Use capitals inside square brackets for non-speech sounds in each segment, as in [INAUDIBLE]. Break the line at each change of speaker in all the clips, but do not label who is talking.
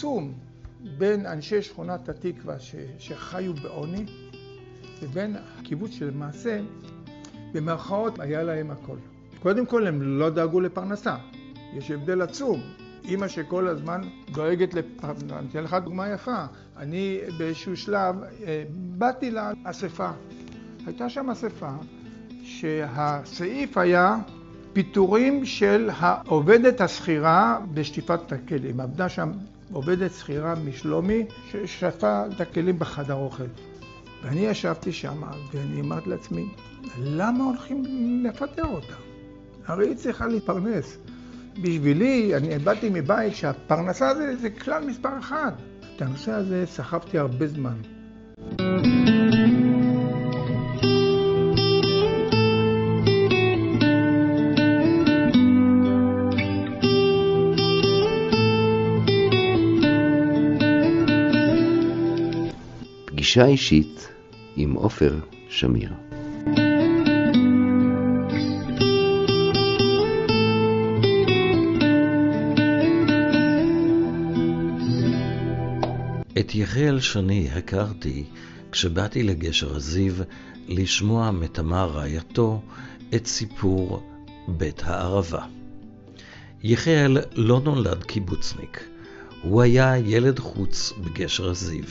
עצום בין אנשי שכונת התקווה שחיו בעוני ובין הקיבוץ שלמעשה במרכאות היה להם הכל. קודם כל הם לא דאגו לפרנסה, יש הבדל עצום. אימא שכל הזמן דואגת לפרנסה, אני אתן לך דוגמה יפה. אני באיזשהו שלב באתי לאספה. הייתה שם אספה שהסעיף היה פיטורים של העובדת השכירה בשטיפת הכלים. עבדה שם עובדת שכירה משלומי ששטפה את הכלים בחדר אוכל. ואני ישבתי שם ואני אמרתי לעצמי, למה הולכים לפטר אותה? הרי היא צריכה להתפרנס. בשבילי, אני באתי מבית שהפרנסה זה, זה כלל מספר אחד. את הנושא הזה סחבתי הרבה זמן.
פגישה אישית עם עופר שמיר. יחיאל שני הכרתי כשבאתי לגשר הזיו לשמוע מתמר רעייתו את סיפור בית הערבה. יחיאל לא נולד קיבוצניק, הוא היה ילד חוץ בגשר הזיו.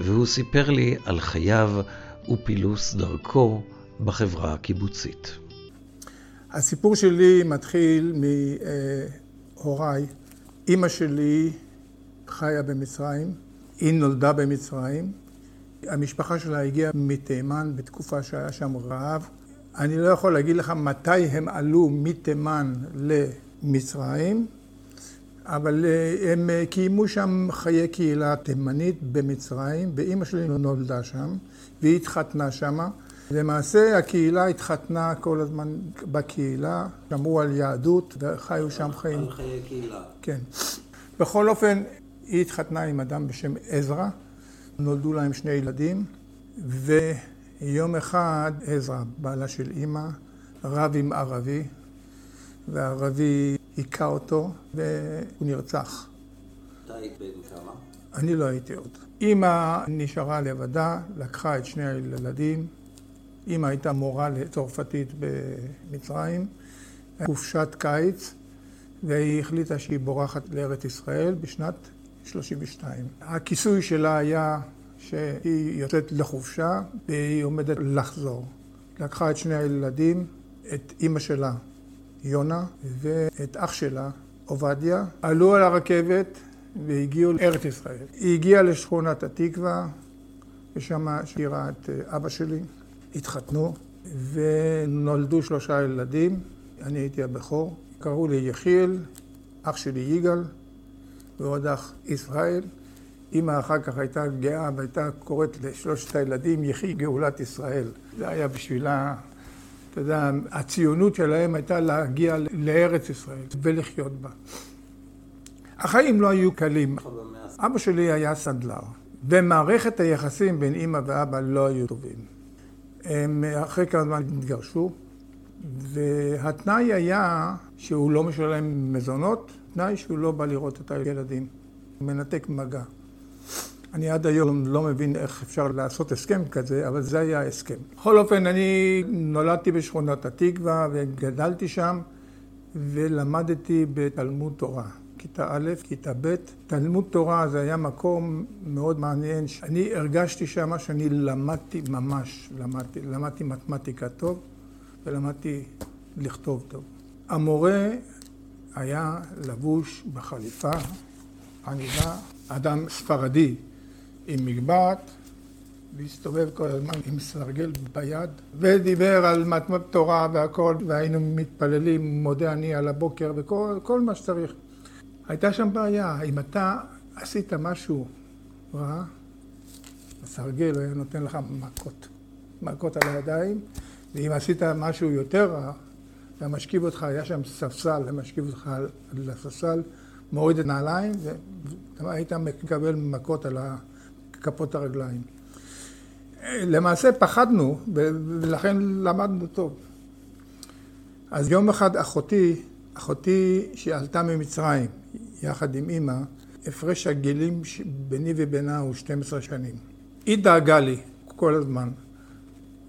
והוא סיפר לי על חייו ופילוס דרכו בחברה הקיבוצית.
הסיפור שלי מתחיל מהוריי. אימא שלי חיה במצרים, היא נולדה במצרים. המשפחה שלה הגיעה מתימן בתקופה שהיה שם רעב. אני לא יכול להגיד לך מתי הם עלו מתימן למצרים, אבל הם קיימו שם חיי קהילה תימנית במצרים, ואימא שלי נולדה שם, והיא התחתנה שמה. למעשה הקהילה התחתנה כל הזמן בקהילה, שמרו על יהדות וחיו שם חיים.
על חיי קהילה.
כן. בכל אופן, היא התחתנה עם אדם בשם עזרא, נולדו להם שני ילדים, ויום אחד עזרא, בעלה של אימא, רב עם ערבי, והערבי היכה אותו, והוא נרצח.
אתה היית בן כמה?
אני לא הייתי עוד. אימא נשארה לבדה, לקחה את שני הילדים. אימא הייתה מורה לצרפתית במצרים, חופשת קיץ, והיא החליטה שהיא בורחת לארץ ישראל בשנת 32. הכיסוי שלה היה שהיא יוצאת לחופשה והיא עומדת לחזור. לקחה את שני הילדים, את אימא שלה, יונה, ואת אח שלה, עובדיה, עלו על הרכבת והגיעו לארץ ישראל. היא הגיעה לשכונת התקווה, ושם שירה את אבא שלי, התחתנו, ונולדו שלושה ילדים, אני הייתי הבכור. קראו לי יחיאל, אח שלי יגאל, ועוד אח ישראל. אימא אחר כך הייתה גאה והייתה קוראת לשלושת הילדים יחי גאולת ישראל. זה היה בשבילה אתה יודע, הציונות שלהם הייתה להגיע לארץ ישראל ולחיות בה. החיים לא היו קלים. אבא שלי היה סנדלר, ומערכת היחסים בין אימא ואבא לא היו טובים. הם אחרי כמה זמן התגרשו, והתנאי היה שהוא לא משלם מזונות, תנאי שהוא לא בא לראות את הילדים. הוא מנתק מגע. אני עד היום לא מבין איך אפשר לעשות הסכם כזה, אבל זה היה ההסכם. בכל אופן, אני נולדתי בשכונת התקווה וגדלתי שם, ולמדתי בתלמוד תורה. כיתה א', כיתה ב'. תלמוד תורה זה היה מקום מאוד מעניין. אני הרגשתי שם שאני למדתי ממש, למדתי, למדתי מתמטיקה טוב, ולמדתי לכתוב טוב. המורה היה לבוש בחליפה, עניבה, אדם ספרדי עם מגבעת, והסתובב כל הזמן עם סרגל ביד, ודיבר על מתמת תורה והכל, והיינו מתפללים מודה אני על הבוקר וכל מה שצריך. הייתה שם בעיה, אם אתה עשית משהו רע, הסרגל היה נותן לך מכות, מכות על הידיים, ואם עשית משהו יותר רע, היה משכיב אותך, היה שם ספסל, היה משכיב אותך על הספסל, מוריד את הנעליים, והיית מקבל מכות על כפות הרגליים. למעשה פחדנו, ולכן למדנו טוב. אז יום אחד אחותי, אחותי שעלתה ממצרים, יחד עם אימא, הפרש הגילים ביני ובינה הוא 12 שנים. היא דאגה לי כל הזמן.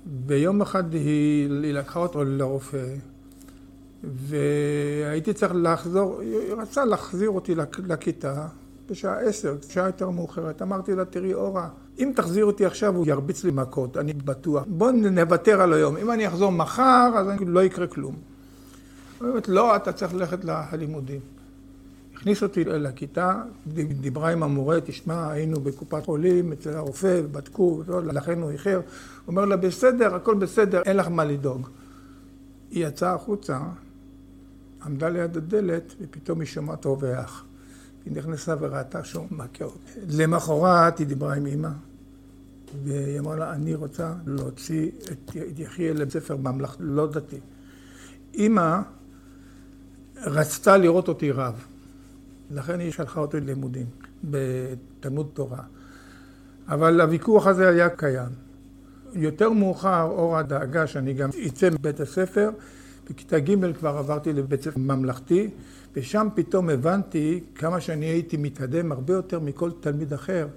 ביום אחד היא, היא לקחה אותו לרופא, והייתי צריך לחזור, היא רצה להחזיר אותי לכיתה בשעה עשר, שעה יותר מאוחרת. אמרתי לה, תראי אורה, אם תחזיר אותי עכשיו הוא ירביץ לי מכות, אני בטוח. בוא נוותר על היום. אם אני אחזור מחר, אז לא יקרה כלום. היא אומרת, לא, אתה צריך ללכת ללימודים. הכניס אותי לכיתה, דיברה עם המורה, תשמע, היינו בקופת חולים, אצל הרופא, בדקו, לכן הוא איחר. אומר לה, בסדר, הכל בסדר, אין לך מה לדאוג. היא יצאה החוצה, עמדה ליד הדלת, ופתאום היא שמעה רווח. היא נכנסה וראתה שהוא מכה אותי. למחרת היא דיברה עם אימא, והיא אמרה לה, אני רוצה להוציא את יחיאל לבית ספר ממלכתי, לא דתי. אימא רצתה לראות אותי רב. לכן היא שלחה אותי ללימודים בתלמוד תורה. אבל הוויכוח הזה היה קיים. יותר מאוחר אורה דאגה שאני גם אצא מבית הספר. בכיתה ג' כבר עברתי לבית ספר ממלכתי, ושם פתאום הבנתי כמה שאני הייתי מתקדם הרבה יותר מכל תלמיד אחר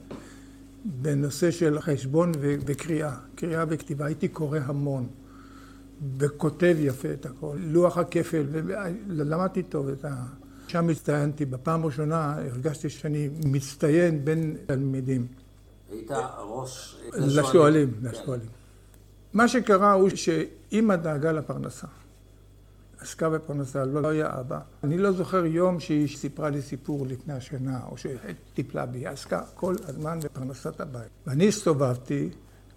בנושא של חשבון וקריאה, קריאה וכתיבה. הייתי קורא המון, וכותב יפה את הכל, לוח הכפל, ולמדתי טוב את ה... שם הצטיינתי. בפעם הראשונה הרגשתי שאני מצטיין בין תלמידים.
היית ראש...
לשואלים, לשואלים. מה שקרה הוא שאימא דאגה לפרנסה. עסקה בפרנסה, לא, לא היה אבא. אני לא זוכר יום שהיא סיפרה לי סיפור לפני השינה, או שטיפלה בי. עסקה כל הזמן בפרנסת הבית. ואני הסתובבתי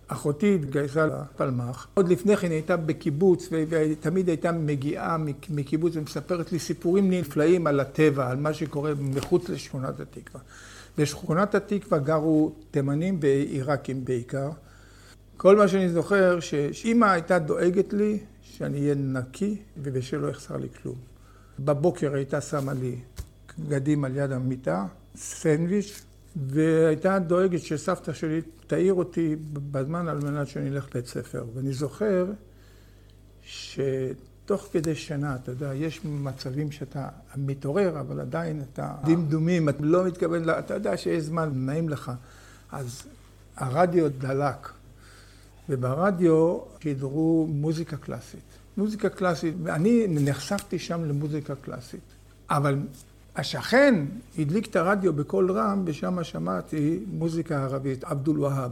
אחותי התגייסה לפלמ"ח. עוד לפני כן היא הייתה בקיבוץ, ותמיד הייתה מגיעה מקיבוץ ומספרת לי סיפורים נפלאים על הטבע, על מה שקורה מחוץ לשכונת התקווה. בשכונת התקווה גרו תימנים ועיראקים בעיקר. כל מה שאני זוכר, שאימא הייתה דואגת לי שאני אהיה נקי ושלא יחסר לי כלום. בבוקר הייתה שמה לי בגדים על יד המיטה, סנדוויץ', והייתה דואגת שסבתא שלי תעיר אותי בזמן על מנת שאני אלך לבית ספר. ואני זוכר שתוך כדי שנה, אתה יודע, יש מצבים שאתה מתעורר, אבל עדיין אתה דמדומים, אתה לא מתכוון, אתה יודע שיש זמן, נעים לך. אז הרדיו דלק, וברדיו שידרו מוזיקה קלאסית. מוזיקה קלאסית, ואני נחשפתי שם למוזיקה קלאסית. אבל השכן הדליק את הרדיו בקול רם, ושם שמעתי מוזיקה ערבית, עבדול והאב.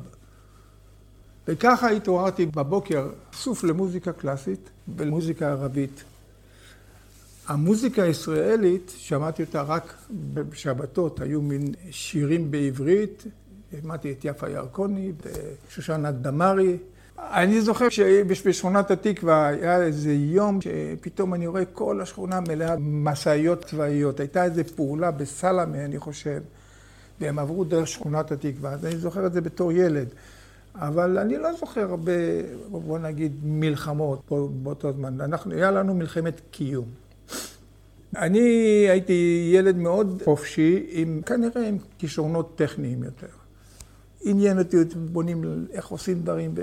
וככה התעוררתי בבוקר, סוף למוזיקה קלאסית ולמוזיקה ערבית. המוזיקה הישראלית, שמעתי אותה רק בשבתות, היו מין שירים בעברית, שמעתי את יפה ירקוני, את שושנה דמארי, אני זוכר שבשכונת התקווה היה איזה יום שפתאום אני רואה כל השכונה מלאה משאיות צבאיות. הייתה איזו פעולה בסלמה, אני חושב, והם עברו דרך שכונת התקווה. אז אני זוכר את זה בתור ילד. אבל אני לא זוכר הרבה, בוא נגיד, מלחמות באותו זמן. אנחנו, היה לנו מלחמת קיום. אני הייתי ילד מאוד חופשי, עם, כנראה עם כישרונות טכניים יותר. עניין אותי, בונים, איך עושים דברים.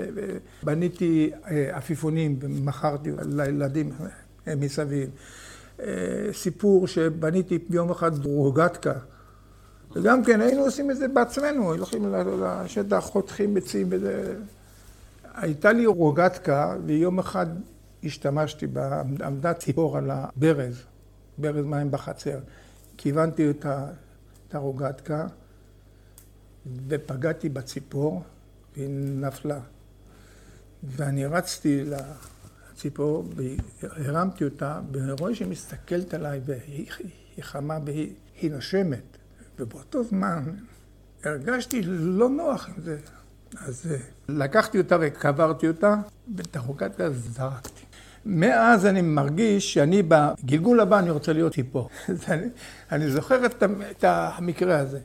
בניתי אה, עפיפונים ומכרתי לילדים אה, מסביב. אה, סיפור שבניתי ביום אחד רוגטקה. וגם כן, היינו עושים את זה בעצמנו, הולכים לשטח, חותכים ביצים וזה. הייתה לי רוגטקה, ויום אחד השתמשתי בה, עמדה ציפור על הברז, ברז מים בחצר. כיוונתי את הרוגטקה. ופגעתי בציפור, והיא נפלה. ואני רצתי לציפור והרמתי אותה, ואני רואה שהיא מסתכלת עליי והיא חמה והיא נושמת. ובאותו זמן הרגשתי לא נוח עם זה. אז אה, לקחתי אותה וקברתי אותה, ואת החוקת זרקתי. מאז אני מרגיש שאני בגלגול הבא אני רוצה להיות ציפור. [LAUGHS] אני, אני זוכר את המקרה הזה.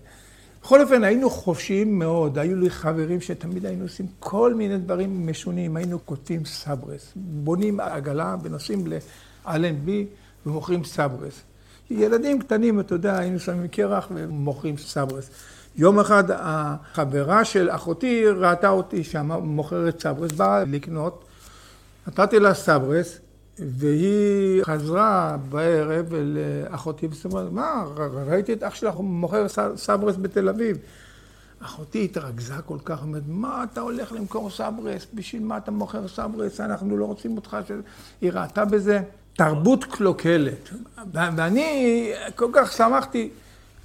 בכל אופן, היינו חופשיים מאוד. היו לי חברים שתמיד היינו עושים כל מיני דברים משונים. היינו כותבים סברס, בונים עגלה ונוסעים ל-L&B ומוכרים סברס. ילדים קטנים, אתה יודע, היינו שמים קרח ומוכרים סברס. יום אחד החברה של אחותי ראתה אותי שם, מוכרת סברס, באה לקנות, נתתי לה סברס, והיא חזרה בערב לאחותי ואמרה, מה, ראיתי את אח שלך מוכר סברס בתל אביב. אחותי התרגזה כל כך, אומרת, מה אתה הולך למכור סברס? בשביל מה אתה מוכר סברס? אנחנו לא רוצים אותך. היא ראתה בזה תרבות קלוקלת. ואני כל כך שמחתי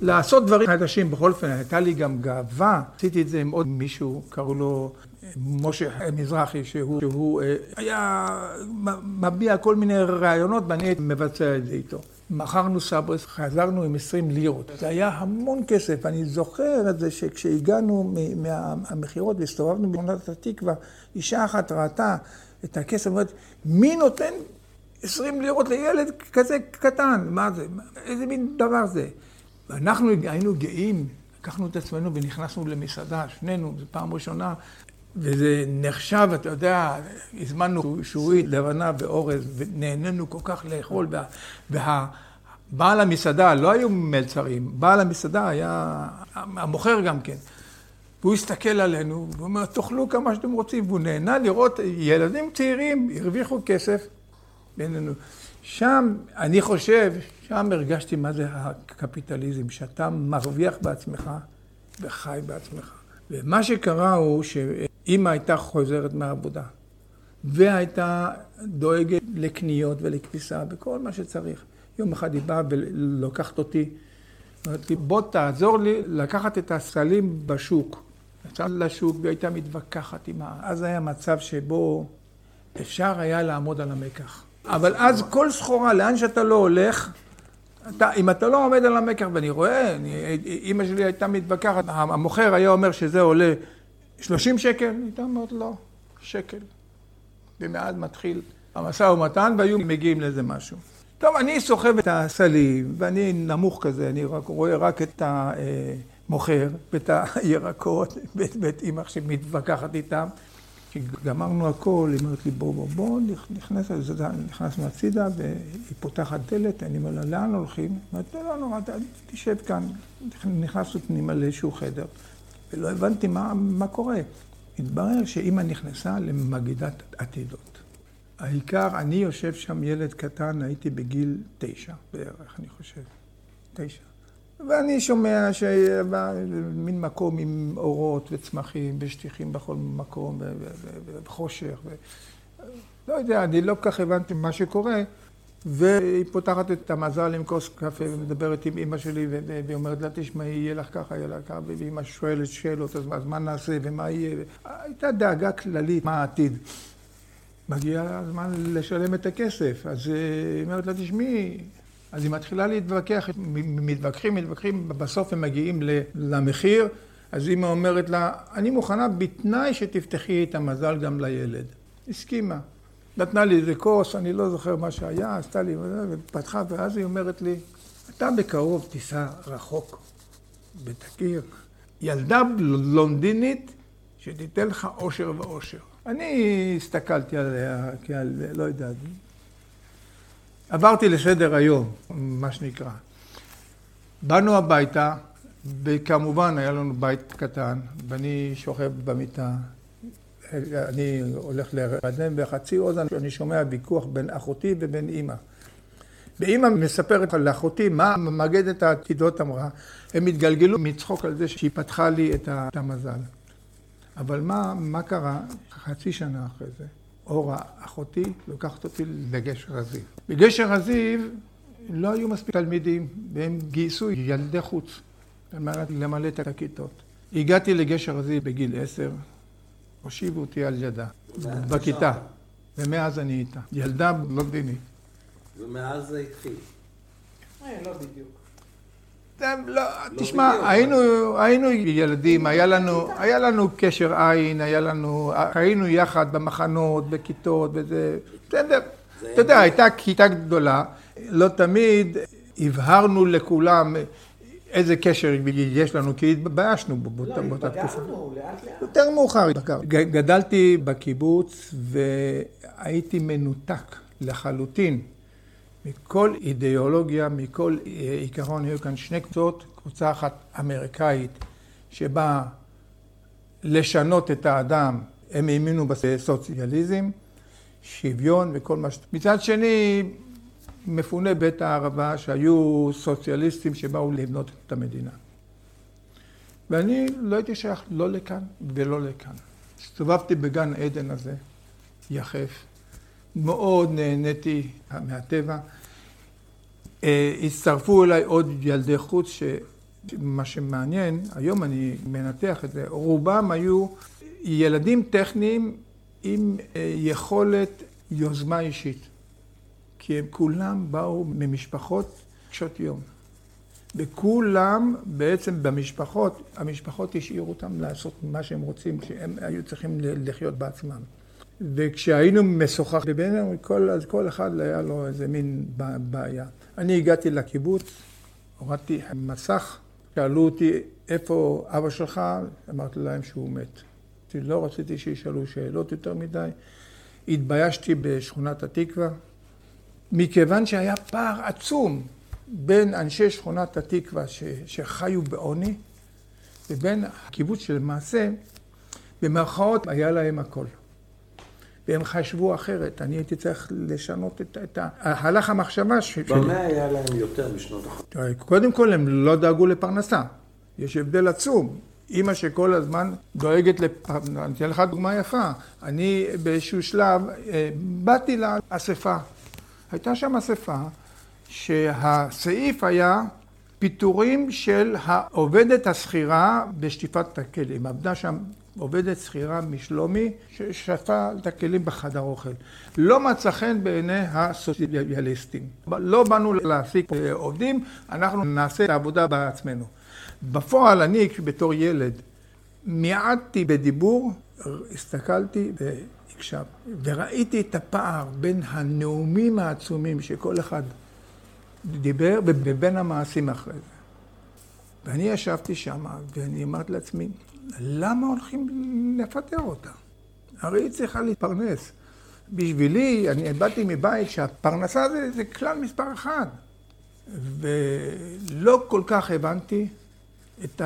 לעשות דברים חדשים. בכל אופן, הייתה לי גם גאווה. עשיתי את זה עם עוד מישהו, קראו לו משה מזרחי, שהוא, שהוא אה, היה מביע כל מיני רעיונות ואני הייתי מבצע את זה איתו. מכרנו סברס, חזרנו עם 20 לירות. זה היה המון כסף. אני זוכר את זה שכשהגענו מהמכירות והסתובבנו בשכונת התקווה, אישה אחת ראתה את הכסף, אומרת, מי נותן 20 לירות לילד כזה קטן? מה זה? איזה מין דבר זה? ואנחנו היינו גאים, לקחנו את עצמנו ונכנסנו למסעדה, שנינו, זו פעם ראשונה, וזה נחשב, אתה יודע, הזמנו שורית לבנה ואורז, ונהנינו כל כך לאכול, וה... בעל המסעדה, לא היו מלצרים, בעל המסעדה היה המוכר גם כן. והוא הסתכל עלינו, והוא אומר, תאכלו כמה שאתם רוצים, והוא נהנה לראות ילדים צעירים, הרוויחו כסף בינינו. שם, אני חושב, שם הרגשתי מה זה הקפיטליזם, שאתה מרוויח בעצמך וחי בעצמך. ומה שקרה הוא שאימא הייתה חוזרת מהעבודה, והייתה דואגת לקניות ולכביסה וכל מה שצריך. יום אחד היא באה ולוקחת אותי, אמרת לי, בוא תעזור לי לקחת את הסלים בשוק. יצאה לשוק והיא הייתה מתווכחת עם ה... אז היה מצב שבו אפשר היה לעמוד על המקח. אבל אז כל סחורה, לאן שאתה לא הולך, אתה, אם אתה לא עומד על המקח, ואני רואה, אני, אימא שלי הייתה מתווכחת, המוכר היה אומר שזה עולה 30 שקל, היא הייתה אומרת לא, שקל. ומאז מתחיל המשא ומתן והיו מגיעים לאיזה משהו. טוב, אני סוחב את הסלים, ואני נמוך כזה, אני רק רואה רק את המוכר ואת הירקות [LAUGHS] ואת אימא שמתווכחת איתם. כשגמרנו הכל, היא אומרת לי, בוא, בוא, בוא, נכנס, נכנסנו הצידה, והיא פותחת דלת, אני אומר לה, לאן הולכים? היא אומרת, לא, לא נורא, תשב כאן. נכנסנו פנימה לאיזשהו חדר, ולא הבנתי מה, מה קורה. התברר שאימא נכנסה למגידת עתידות. העיקר, אני יושב שם ילד קטן, הייתי בגיל תשע בערך, אני חושב. תשע. ואני שומע שמין מקום עם אורות וצמחים ושטיחים בכל מקום וחושך. ו... לא יודע, אני לא כל כך הבנתי מה שקורה. והיא פותחת את המזל עם כוס קפה ומדברת עם אימא שלי והיא אומרת לה, תשמעי, יהיה לך ככה, יהיה לך ככה, ואימא שואלת שאלות, אז מה נעשה ומה יהיה? הייתה דאגה כללית, מה העתיד. מגיע הזמן לשלם את הכסף, אז היא אומרת לה, תשמעי, אז היא מתחילה להתווכח, מתווכחים, מתווכחים, בסוף הם מגיעים למחיר, אז אימא אומרת לה, אני מוכנה בתנאי שתפתחי את המזל גם לילד. הסכימה. נתנה לי איזה כוס, אני לא זוכר מה שהיה, עשתה לי, ופתחה, ואז היא אומרת לי, אתה בקרוב תיסע רחוק ותכיר ילדה לונדינית שתיתן לך אושר ואושר. אני הסתכלתי עליה כעל, לא יודע, עברתי לסדר היום, מה שנקרא. באנו הביתה, וכמובן היה לנו בית קטן, ואני שוכב במיטה, אני הולך להירדם, בחצי אוזן אני שומע ויכוח בין אחותי ובין אימא. ואימא מספרת לאחותי מה מגדת העתידות אמרה, הם התגלגלו מצחוק על זה שהיא פתחה לי את המזל. אבל מה, מה קרה חצי שנה אחרי זה? אורה, אחותי, לוקחת אותי לגשר הזיו. בגשר הזיו לא היו מספיק תלמידים, והם גייסו ילדי חוץ על מנת למלא את הכיתות. הגעתי לגשר הזיו בגיל עשר, הושיבו אותי על ידה, בכיתה, ומאז אני איתה. ילדה בלונדינית.
ומאז זה התחיל.
אה, לא בדיוק.
לא, תשמע, היינו, היינו ילדים, היה לנו, היה לנו קשר עין, היה לנו, היינו יחד במחנות, בכיתות, וזה, בסדר. אתה יודע, הייתה כיתה גדולה, לא תמיד הבהרנו לכולם איזה קשר יש לנו, כי התביישנו באותה
לא,
תקופה.
לא, התבגרנו, לאט לאט.
יותר מאוחר התבגרנו. גדלתי בקיבוץ והייתי מנותק לחלוטין מכל אידיאולוגיה, מכל עיקרון, היו כאן שני קבוצות, קבוצה אחת אמריקאית שבאה לשנות את האדם, הם האמינו בסוציאליזם, שוויון וכל מה ש... מצד שני, מפוני בית הערבה שהיו סוציאליסטים שבאו לבנות את המדינה. ואני לא הייתי שייך לא לכאן ולא לכאן. הסתובבתי בגן עדן הזה, יחף, מאוד נהניתי מהטבע. אה, הצטרפו אליי עוד ילדי חוץ, שמה שמעניין, היום אני מנתח את זה, רובם היו ילדים טכניים עם אה, יכולת יוזמה אישית. כי הם כולם באו ממשפחות קשות יום. וכולם בעצם במשפחות, המשפחות השאירו אותם לעשות מה שהם רוצים, שהם היו צריכים לחיות בעצמם. וכשהיינו משוחח בינינו, אז כל אחד היה לו איזה מין בעיה. אני הגעתי לקיבוץ, הורדתי מסך, שאלו אותי איפה אבא שלך, אמרתי להם שהוא מת. לא רציתי שישאלו שאלות יותר מדי. התביישתי בשכונת התקווה, מכיוון שהיה פער עצום בין אנשי שכונת התקווה ש, שחיו בעוני, ובין הקיבוץ שלמעשה, במרכאות, היה להם הכל. והם חשבו אחרת, אני הייתי צריך לשנות את, את הלך המחשבה שלי.
במה היה להם יותר משנות החיים?
קודם כל, הם לא דאגו לפרנסה. יש הבדל עצום. אימא שכל הזמן דואגת לפרנסה. אני אתן לך דוגמה יפה. אני באיזשהו שלב אה, באתי לאספה. הייתה שם אספה שהסעיף היה פיטורים של העובדת השכירה בשטיפת הכלים. עבדה שם עובדת שכירה משלומי ששטפה את הכלים בחדר אוכל. לא מצא חן בעיני הסוציאליסטים. לא באנו להעסיק אה, עובדים, אנחנו נעשה את העבודה בעצמנו. בפועל אני בתור ילד מיעדתי בדיבור, הסתכלתי והקשב, וראיתי את הפער בין הנאומים העצומים שכל אחד דיבר ובין המעשים אחרי זה. ואני ישבתי שם ואני אמרתי לעצמי, למה הולכים לפטר אותה? הרי היא צריכה להתפרנס. בשבילי, אני באתי מבית שהפרנסה זה, זה כלל מספר אחד. ולא כל כך הבנתי את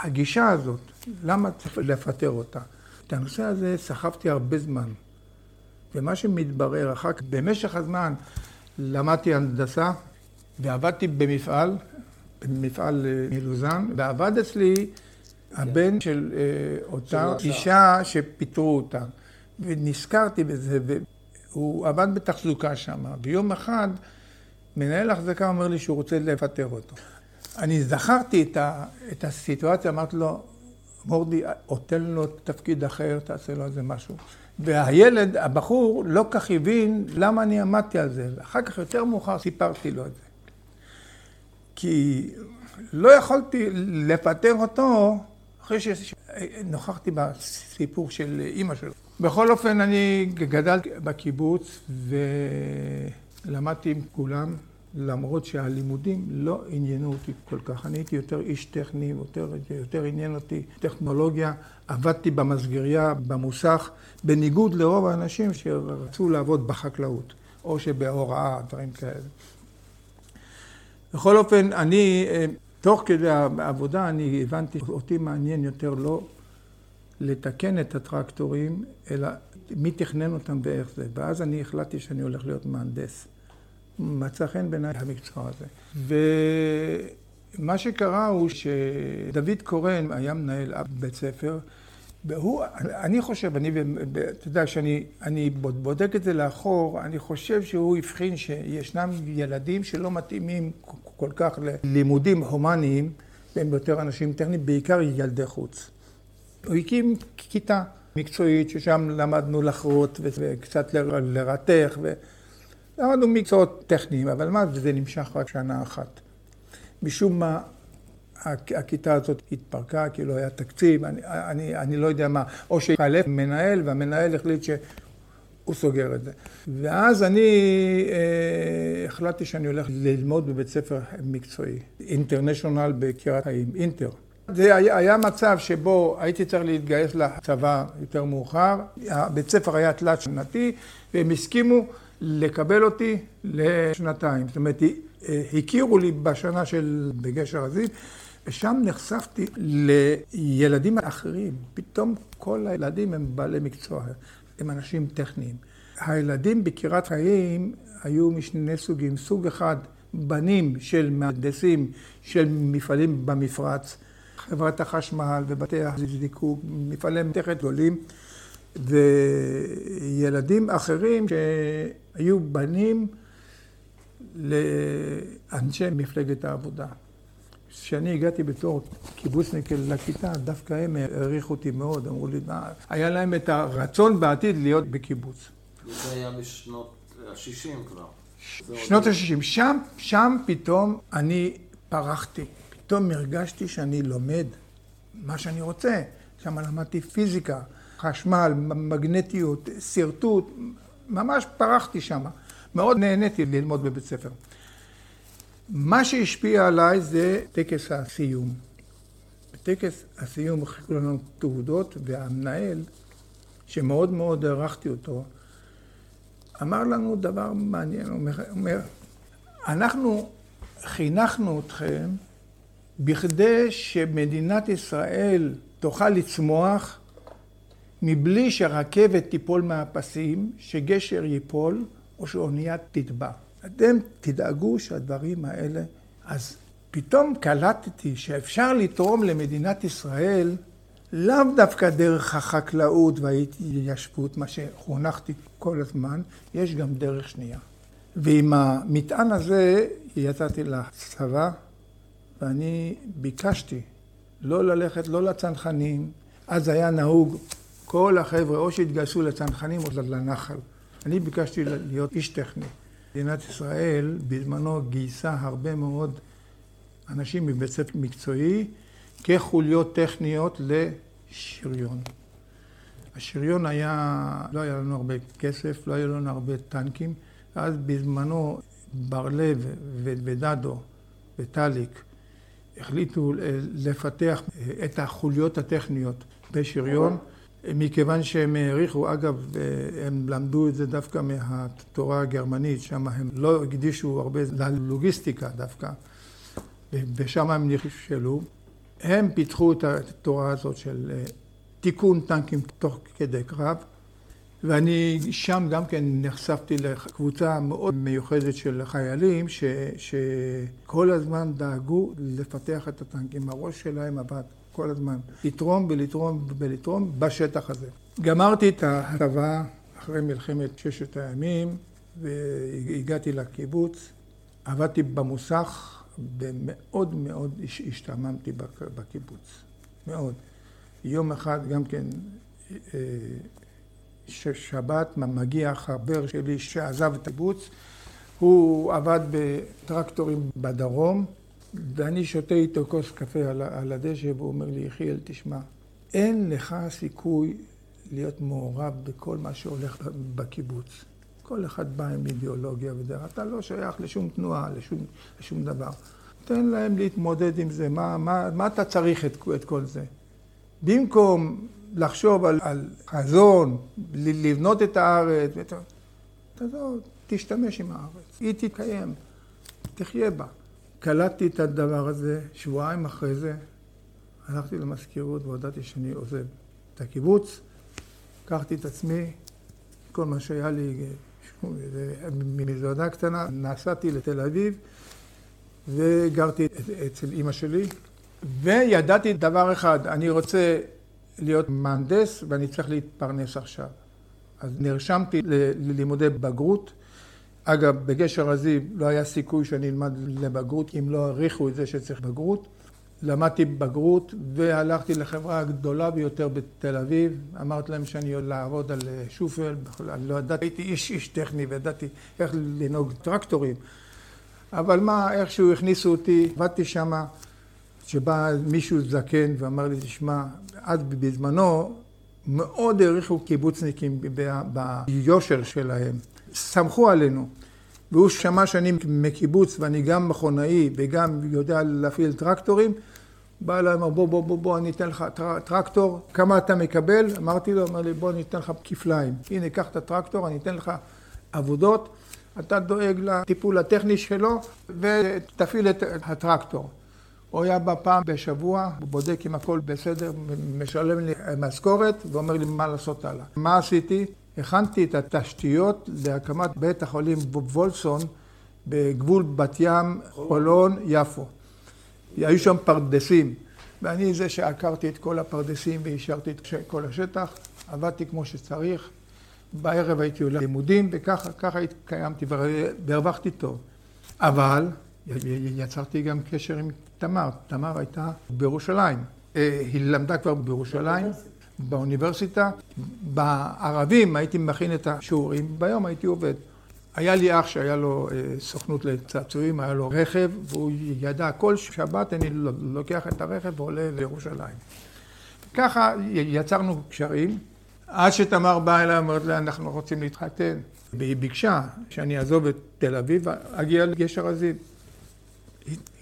הגישה הזאת, למה צריך לפטר אותה. את הנושא הזה סחבתי הרבה זמן. ומה שמתברר אחר כך, במשך הזמן למדתי הנדסה ועבדתי במפעל, במפעל אה, מלוזן, ועבד אצלי הבן של אה, אותה אישה שפיטרו אותה. ונזכרתי בזה, והוא עבד בתחזוקה שם. ויום אחד מנהל החזקה אומר לי שהוא רוצה לפטר אותו. אני זכרתי את, ה, את הסיטואציה, אמרתי לו, מורדי, תן לו תפקיד אחר, תעשה לו איזה משהו. והילד, הבחור, לא כך הבין למה אני עמדתי על זה. אחר כך, יותר מאוחר, סיפרתי לו את זה. כי לא יכולתי לפטר אותו אחרי שנוכחתי בסיפור של אימא שלו. בכל אופן, אני גדלתי בקיבוץ ולמדתי עם כולם. למרות שהלימודים לא עניינו אותי כל כך. אני הייתי יותר איש טכני, יותר, יותר עניין אותי טכנולוגיה. עבדתי במסגריה, במוסך, בניגוד לרוב האנשים שרצו לעבוד בחקלאות, או שבהוראה, דברים כאלה. בכל אופן, אני, אה, תוך כדי העבודה, אני הבנתי, אותי מעניין יותר לא לתקן את הטרקטורים, אלא מי תכנן אותם ואיך זה. ואז אני החלטתי שאני הולך להיות מהנדס. מצא חן בעיניי המקצוע הזה. ומה שקרה הוא שדוד קורן היה מנהל בית ספר, והוא, אני חושב, אני, אתה יודע, כשאני בודק את זה לאחור, אני חושב שהוא הבחין שישנם ילדים שלא מתאימים כל כך ללימודים הומניים, והם יותר אנשים טכניים, בעיקר ילדי חוץ. הוא הקים כיתה מקצועית, ששם למדנו לחרוט וקצת לרתך. ו... למדנו מקצועות טכניים, אבל מה, זה נמשך רק שנה אחת. משום מה, הכיתה הזאת התפרקה, כי לא היה תקציב, אני, אני, אני לא יודע מה, או שהתחלף מנהל, והמנהל החליט שהוא סוגר את זה. ואז אני אה, החלטתי שאני הולך ללמוד בבית ספר מקצועי, אינטרנשיונל בקריית חיים, אינטר. זה היה, היה מצב שבו הייתי צריך להתגייס לצבא יותר מאוחר, הבית ספר היה תלת שנתי, והם הסכימו לקבל אותי לשנתיים. זאת אומרת, הכירו לי בשנה של בגשר הזיו, ושם נחשפתי לילדים אחרים. פתאום כל הילדים הם בעלי מקצוע, הם אנשים טכניים. הילדים בקירת חיים היו משני סוגים. סוג אחד, בנים של מהנדסים של מפעלים במפרץ, חברת החשמל ובתי הזיקוק, מפעלי מתכת גדולים, וילדים אחרים שהיו בנים לאנשי מפלגת העבודה. כשאני הגעתי בתור קיבוצניק לכיתה, דווקא הם העריכו אותי מאוד, אמרו לי, מה, היה להם את הרצון בעתיד להיות בקיבוץ.
זה היה בשנות ה-60 כבר.
שנות ה-60. שם, שם פתאום אני פרחתי. פתאום הרגשתי שאני לומד מה שאני רוצה. שם למדתי פיזיקה, חשמל, מגנטיות, שרטוט, ממש פרחתי שם. מאוד נהניתי ללמוד בבית ספר. מה שהשפיע עליי זה טקס הסיום. בטקס הסיום חיכו לנו תעודות, והמנהל, שמאוד מאוד הערכתי אותו, אמר לנו דבר מעניין, הוא אומר, אנחנו חינכנו אתכם בכדי שמדינת ישראל תוכל לצמוח מבלי שהרכבת תיפול מהפסים, שגשר ייפול או שאונייה תטבע. אתם תדאגו שהדברים האלה... אז פתאום קלטתי שאפשר לתרום למדינת ישראל לאו דווקא דרך החקלאות וההתיישבות, מה שחונכתי כל הזמן, יש גם דרך שנייה. ועם המטען הזה יצאתי לצבא, ואני ביקשתי לא ללכת לא לצנחנים, אז היה נהוג כל החבר'ה או שהתגייסו לצנחנים או לנחל. אני ביקשתי להיות איש טכני. מדינת ישראל בזמנו גייסה הרבה מאוד אנשים מבית ספר מקצועי כחוליות טכניות לשריון. השריון היה, לא היה לנו הרבה כסף, לא היו לנו הרבה טנקים, אז בזמנו בר לב ודדו וטאליק החליטו לפתח את החוליות הטכניות בשריון. מכיוון שהם העריכו, אגב, הם למדו את זה דווקא מהתורה הגרמנית, שם הם לא הקדישו הרבה ללוגיסטיקה דווקא, ושם הם נכשלו. הם פיתחו את התורה הזאת של אה, תיקון טנקים תוך כדי קרב, ואני שם גם כן נחשפתי לקבוצה מאוד מיוחדת של חיילים ש, שכל הזמן דאגו לפתח את הטנקים. הראש שלהם עבד כל הזמן, לתרום ולתרום ולתרום בשטח הזה. גמרתי את ההטבה אחרי מלחמת ששת הימים והגעתי לקיבוץ, עבדתי במוסך ומאוד מאוד השתעממתי בקיבוץ, מאוד. יום אחד גם כן אה, שבת מגיע חבר שלי שעזב את הקיבוץ, הוא עבד בטרקטורים בדרום ואני שותה איתו כוס קפה על, על הדשא, והוא אומר לי, יחיאל, תשמע, אין לך סיכוי להיות מעורב בכל מה שהולך בקיבוץ. כל אחד בא עם אידיאולוגיה ודרך, אתה לא שייך לשום תנועה, לשום, לשום דבר. תן להם להתמודד עם זה, מה, מה, מה אתה צריך את, את כל זה? במקום לחשוב על, על חזון, לבנות את הארץ, תעזור, תשתמש עם הארץ, היא תתקיים, תחיה בה. קלטתי את הדבר הזה, שבועיים אחרי זה הלכתי למזכירות והודעתי שאני עוזב את הקיבוץ, לקחתי את עצמי, כל מה שהיה לי, ממזוודה קטנה, נסעתי לתל אביב וגרתי אצל אימא שלי, וידעתי דבר אחד, אני רוצה להיות מהנדס ואני צריך להתפרנס עכשיו. אז נרשמתי ללימודי בגרות. אגב, בגשר הזיו לא היה סיכוי שאני אלמד לבגרות, אם לא העריכו את זה שצריך בגרות. למדתי בגרות והלכתי לחברה הגדולה ביותר בתל אביב. אמרתי להם שאני הולך לעבוד על שופל, אני לא ידעתי, הייתי איש איש טכני וידעתי איך לנהוג טרקטורים. אבל מה, איכשהו הכניסו אותי, עבדתי שמה, שבא מישהו זקן ואמר לי, תשמע, אז בזמנו מאוד העריכו קיבוצניקים ביושר שלהם. סמכו עלינו. והוא שמע שאני מקיבוץ ואני גם מכונאי וגם יודע להפעיל טרקטורים, בא אליי, אמר בוא, בוא, בוא, בוא, אני אתן לך טרקטור, כמה אתה מקבל? אמרתי לו, אמר לי, בוא, אני אתן לך כפליים. הנה, קח את הטרקטור, אני אתן לך עבודות, אתה דואג לטיפול הטכני שלו ותפעיל את הטרקטור. הוא היה בא פעם בשבוע, הוא בודק אם הכל בסדר, משלם לי משכורת ואומר לי מה לעשות הלאה. מה עשיתי? הכנתי את התשתיות להקמת בית החולים וולסון בגבול בת ים, חולון, יפו. היו שם פרדסים, ואני זה שעקרתי את כל הפרדסים והשארתי את כל השטח, עבדתי כמו שצריך, בערב הייתי עולה לימודים, וככה התקיימתי והרווחתי טוב. אבל יצרתי גם קשר עם תמר. תמר הייתה בירושלים. אה, היא למדה כבר בירושלים, באוניברסיטה. בערבים הייתי מכין את השיעורים, ביום הייתי עובד. היה לי אח שהיה לו אה, סוכנות לצעצועים, היה לו רכב, והוא ידע כל שבת אני לוקח את הרכב ועולה לירושלים. ככה יצרנו קשרים, עד שתמר באה אליי ואומרת לה, אנחנו רוצים להתחתן. והיא ביקשה שאני אעזוב את תל אביב, אגיע לגשר הזיו.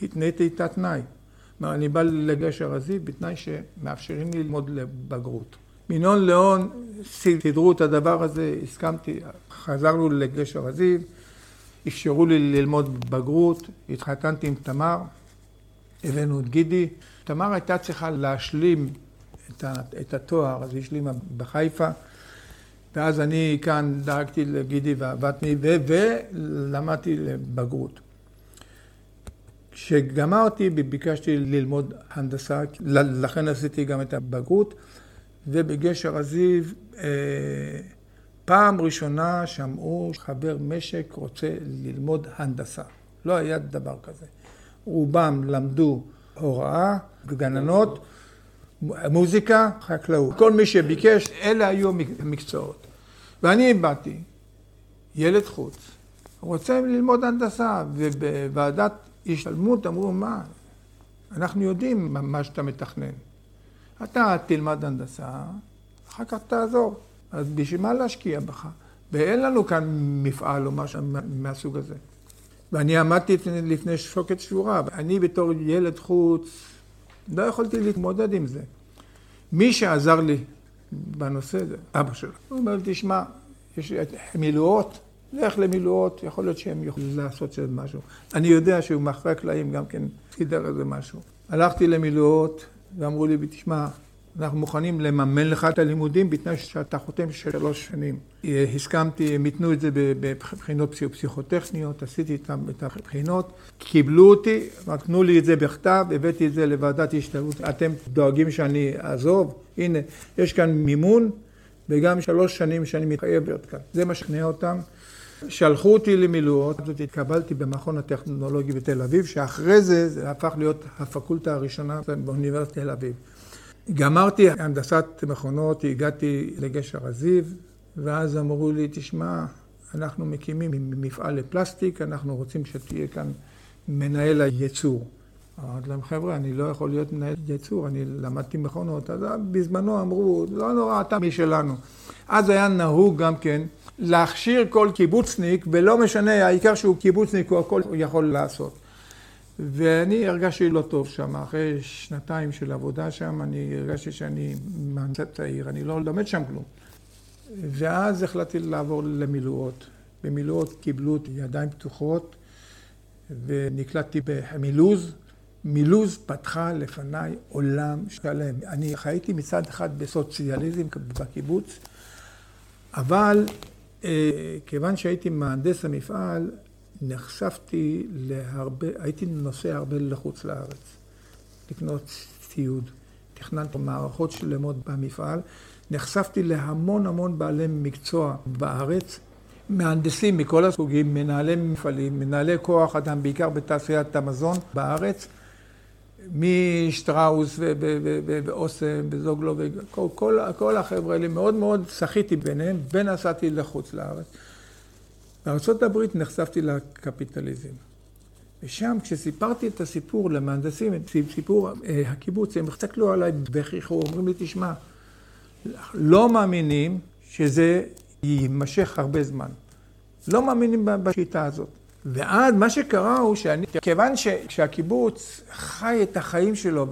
התניתי איתה תנאי. כלומר, אני בא לגשר הזיו בתנאי שמאפשרים לי ללמוד לבגרות. מנהון להון סידרו את הדבר הזה, הסכמתי, חזרנו לגשר הזיו, אפשרו לי ללמוד בגרות, התחתנתי עם תמר, הבאנו את גידי. תמר הייתה צריכה להשלים את, ה, את התואר, אז היא השלימה בחיפה, ואז אני כאן דאגתי לגידי ועבדתי ולמדתי לבגרות. כשגמרתי ביקשתי ללמוד הנדסה, לכן עשיתי גם את הבגרות, ובגשר הזיו אה, פעם ראשונה שמעו חבר משק רוצה ללמוד הנדסה. לא היה דבר כזה. רובם למדו הוראה, גננות, מוזיקה, חקלאות. כל מי שביקש, אלה היו המקצועות. ואני באתי, ילד חוץ, רוצה ללמוד הנדסה, ובוועדת השתלמות אמרו, מה, אנחנו יודעים מה שאתה מתכנן. אתה תלמד הנדסה, אחר כך תעזור. אז בשביל מה להשקיע בך? ואין לנו כאן מפעל או משהו מהסוג הזה. ואני עמדתי לפני שוקת שבורה, ואני בתור ילד חוץ לא יכולתי להתמודד עם זה. מי שעזר לי בנושא זה, אבא שלו. הוא אומר תשמע, יש מילואות, לך למילואות, יכול להיות שהם יוכלו לעשות שם משהו. אני יודע שהוא מאחורי הקלעים גם כן סידר איזה משהו. הלכתי למילואות, ואמרו לי, תשמע, אנחנו מוכנים לממן לך את הלימודים בתנאי שאתה חותם שלוש שנים. הסכמתי, הם ייתנו את זה בבחינות פסיכוטכניות, עשיתי איתם את הבחינות, קיבלו אותי, רק תנו לי את זה בכתב, הבאתי את זה לוועדת השתלמות. אתם דואגים שאני אעזוב? הנה, יש כאן מימון, וגם שלוש שנים שאני מתחייב להיות כאן. זה מה שכנע אותם. שלחו אותי למילואות, זאת התקבלתי במכון הטכנולוגי בתל אביב, שאחרי זה זה הפך להיות הפקולטה הראשונה באוניברסיטת תל אביב. גמרתי הנדסת מכונות, הגעתי לגשר הזיו, ואז אמרו לי, תשמע, אנחנו מקימים מפעל לפלסטיק, אנחנו רוצים שתהיה כאן מנהל הייצור. אמרתי להם, חבר'ה, אני לא יכול להיות מנהל ייצור, אני למדתי מכונות. אז בזמנו אמרו, לא נורא, אתה משלנו. אז היה נהוג גם כן להכשיר כל קיבוצניק, ולא משנה, העיקר שהוא קיבוצניק, הוא הכל יכול לעשות. ואני הרגשתי לא טוב שם, אחרי שנתיים של עבודה שם, אני הרגשתי שאני מהנדס צעיר, אני לא לומד שם כלום. ואז החלטתי לעבור למילואות. במילואות קיבלו ידיים פתוחות, ונקלטתי במילוז. מילוז פתחה לפניי עולם שלם. אני חייתי מצד אחד בסוציאליזם בקיבוץ, אבל אה, כיוון שהייתי מהנדס המפעל, נחשפתי להרבה, הייתי נוסע הרבה לחוץ לארץ, לקנות ציוד. תכננתי מערכות שלמות במפעל. נחשפתי להמון המון בעלי מקצוע בארץ, מהנדסים מכל הסוגים, מנהלי מפעלים, מנהלי כוח אדם, בעיקר בתעשיית המזון בארץ, משטראוס ואוסם וזוגלו וכל כל, כל החבר'ה האלה, מאוד מאוד שחיתי ביניהם ונסעתי לחוץ לארץ. בארה"ב נחשפתי לקפיטליזם. ושם, כשסיפרתי את הסיפור למהנדסים, את סיפור אה, הקיבוץ, הם הסתכלו עליי בכיחו, אומרים לי, תשמע, לא מאמינים שזה יימשך הרבה זמן. לא מאמינים בשיטה הזאת. ואז מה שקרה הוא שאני, כיוון שהקיבוץ חי את החיים שלו,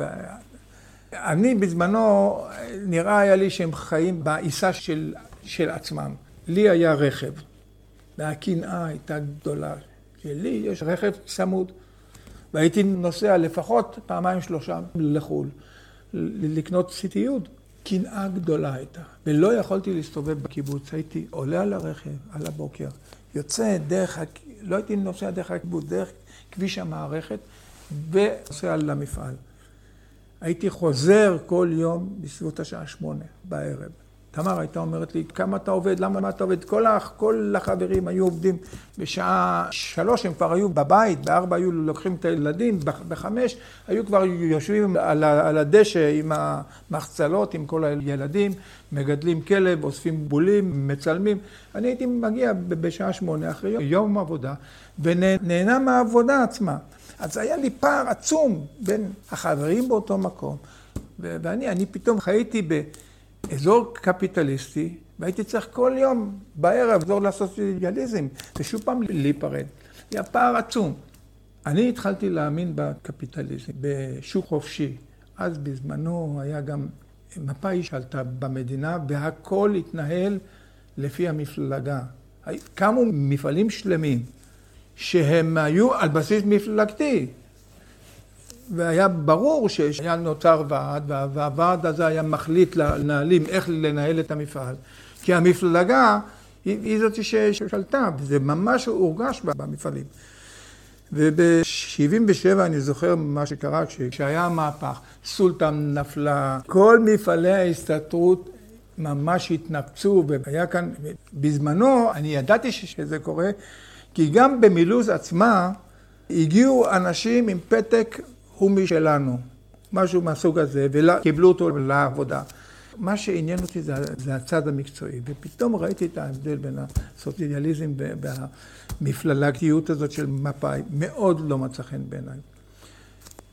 אני בזמנו, נראה היה לי שהם חיים בעיסה של, של עצמם. לי היה רכב. והקנאה הייתה גדולה. שלי יש רכב צמוד, והייתי נוסע לפחות פעמיים שלושה לחו"ל, לקנות ציטיות. קנאה גדולה הייתה, ולא יכולתי להסתובב בקיבוץ. הייתי עולה על הרכב, על הבוקר, יוצא דרך, לא הייתי נוסע דרך הקיבוץ, דרך כביש המערכת, ונוסע למפעל. הייתי חוזר כל יום בסביבות השעה שמונה בערב. תמר הייתה אומרת לי, כמה אתה עובד, למה מה אתה עובד? כל, הח, כל החברים היו עובדים בשעה שלוש, הם כבר היו בבית, בארבע היו לוקחים את הילדים, בחמש היו כבר יושבים על, על הדשא עם המחצלות, עם כל הילדים, מגדלים כלב, אוספים בולים, מצלמים. אני הייתי מגיע בשעה שמונה אחרי יום, יום עבודה, ונהנה מהעבודה עצמה. אז היה לי פער עצום בין החברים באותו מקום, ואני אני פתאום חייתי ב... אזור קפיטליסטי, והייתי צריך כל יום בערב לחזור לעשות דיאליזם, ושוב פעם להיפרד. היה פער עצום. אני התחלתי להאמין בקפיטליזם, בשוק חופשי. אז בזמנו היה גם מפא"י שעלתה במדינה, והכל התנהל לפי המפלגה. קמו מפעלים שלמים שהם היו על בסיס מפלגתי. והיה ברור שהיה נוצר ועד, והוועד הזה היה מחליט לנהלים איך לנהל את המפעל. כי המפלגה היא, היא זאת ששלטה, וזה ממש הורגש במפעלים. וב-77' אני זוכר מה שקרה כשהיה המהפך, סולטן נפלה, כל מפעלי ההסתתרות ממש התנפצו, והיה כאן, בזמנו אני ידעתי שזה קורה, כי גם במילוז עצמה הגיעו אנשים עם פתק הוא משלנו, משהו מהסוג הזה, וקיבלו אותו לעבודה. מה שעניין אותי זה, זה הצד המקצועי, ופתאום ראיתי את ההבדל בין הסוציאליזם והמפלגתיות הזאת של מפא"י, מאוד לא מצא חן בעיניי.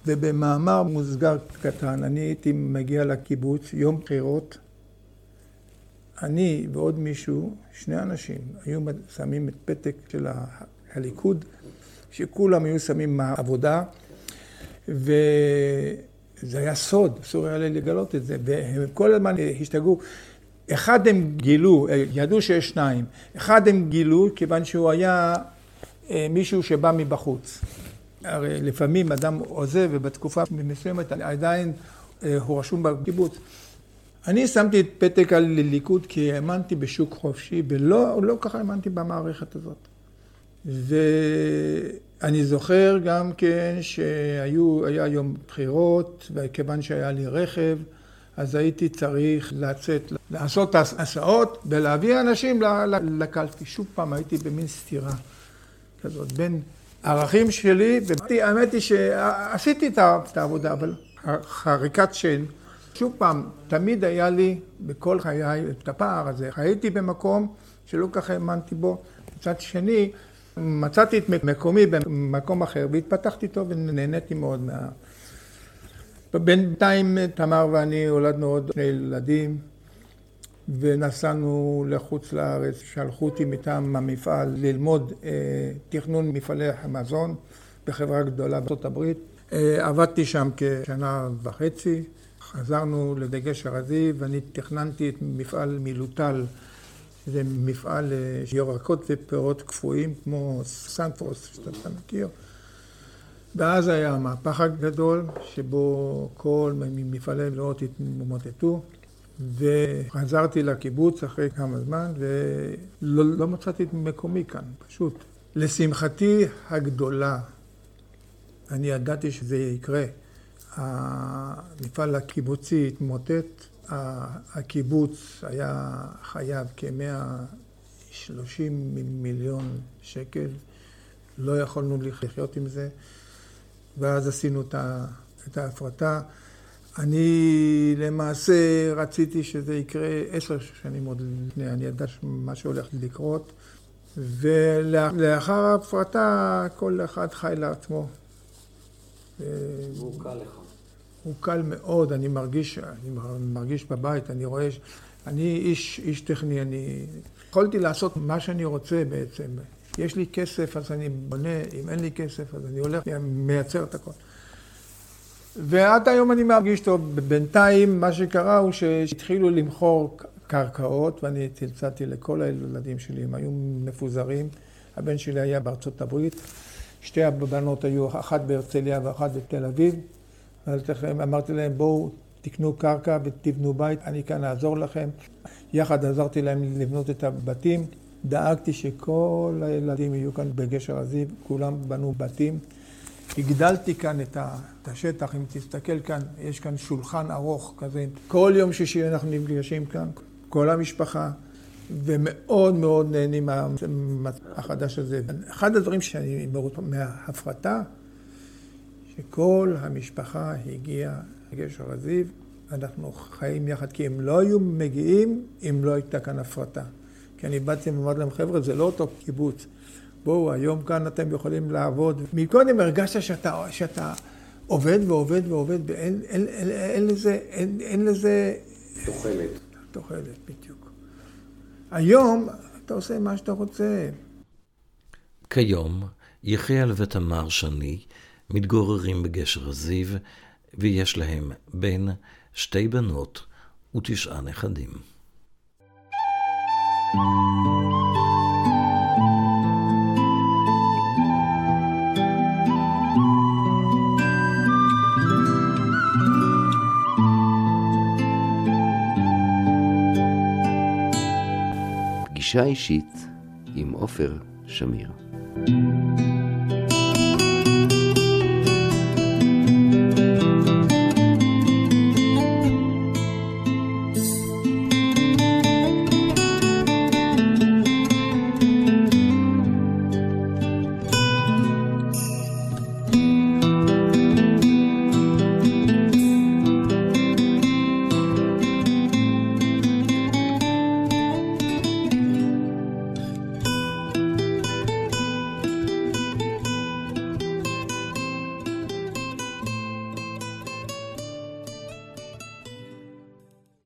ובמאמר מוסגר קטן, אני הייתי מגיע לקיבוץ, יום בחירות, אני ועוד מישהו, שני אנשים, היו שמים את פתק של הליכוד, שכולם היו שמים מהעבודה, וזה היה סוד, אסור היה לגלות את זה, והם כל הזמן השתגעו. אחד הם גילו, ידעו שיש שניים, אחד הם גילו כיוון שהוא היה אה, מישהו שבא מבחוץ. הרי לפעמים אדם עוזב ובתקופה מסוימת עדיין אה, הוא רשום בקיבוץ. אני שמתי את פתק על ליכוד כי האמנתי בשוק חופשי ולא לא ככה האמנתי במערכת הזאת. ואני זוכר גם כן שהיה יום בחירות, וכיוון שהיה לי רכב, אז הייתי צריך לצאת, לעשות הסעות ולהביא אנשים לקלפי. שוב פעם הייתי במין סתירה כזאת בין הערכים שלי, והאמת היא שעשיתי את העבודה, אבל חריקת שן, שוב פעם, תמיד היה לי בכל חיי את הפער הזה. הייתי במקום שלא ככה האמנתי בו. מצד שני, מצאתי את מקומי במקום אחר והתפתחתי טוב ונהניתי מאוד מה... בינתיים תמר ואני הולדנו עוד שני ילדים ונסענו לחוץ לארץ, שלחו אותי מטעם המפעל ללמוד אה, תכנון מפעלי המזון בחברה גדולה בארצות הברית. אה, עבדתי שם כשנה וחצי, חזרנו לדגש הרזיב ואני תכננתי את מפעל מילוטל זה מפעל אה, ירקות ופירות קפואים כמו סנפרוס, שאתה מכיר. ואז היה המהפך הגדול, שבו כל מפעלי מלאות התמוטטו, וחזרתי לקיבוץ אחרי כמה זמן, ולא לא מצאתי את מקומי כאן, פשוט. לשמחתי הגדולה, אני ידעתי שזה יקרה. המפעל הקיבוצי התמוטט, הקיבוץ היה חייב כ-130 מיליון שקל, לא יכולנו לחיות עם זה, ואז עשינו את ההפרטה. אני למעשה רציתי שזה יקרה עשר שנים עוד לפני, אני ידעתי מה שהולך לקרות, ולאחר ההפרטה כל אחד חי לעצמו.
קל לך.
הוא קל מאוד, אני מרגיש, אני מרגיש בבית, אני רואה, אני איש, איש טכני, אני יכולתי לעשות מה שאני רוצה בעצם. יש לי כסף, אז אני בונה, אם אין לי כסף, אז אני הולך, מייצר את הכל. ועד היום אני מרגיש טוב. בינתיים, מה שקרה הוא שהתחילו למכור קרקעות, ואני צלצלתי לכל הילדים שלי, הם היו מפוזרים. הבן שלי היה בארצות הברית, שתי הבנות היו, אחת בהרצליה ואחת בתל אביב. אמרתי להם, בואו תקנו קרקע ותבנו בית, אני כאן אעזור לכם. יחד עזרתי להם לבנות את הבתים. דאגתי שכל הילדים יהיו כאן בגשר הזיו, כולם בנו בתים. הגדלתי כאן את השטח, אם תסתכל כאן, יש כאן שולחן ארוך כזה. כל יום שישי אנחנו נפגשים כאן, כל המשפחה, ומאוד מאוד נהנים מהחדש הזה. אחד הדברים שאני מאוד מההפרטה, שכל המשפחה הגיעה לגשר הזיו, אנחנו חיים יחד, כי הם לא היו מגיעים אם לא הייתה כאן הפרטה. כי אני באתי ואמרתי להם, חבר'ה, זה לא אותו קיבוץ. בואו, היום כאן אתם יכולים לעבוד. מקודם הרגשת שאתה, שאתה עובד ועובד ועובד, ואין אין, אין, אין לזה, אין, אין לזה...
תוחלת.
תוחלת, בדיוק. היום אתה עושה מה שאתה רוצה.
כיום, יחיאל ותמר שני מתגוררים בגשר הזיו, ויש להם בן, שתי בנות ותשעה נכדים.
פגישה אישית עם עופר שמיר.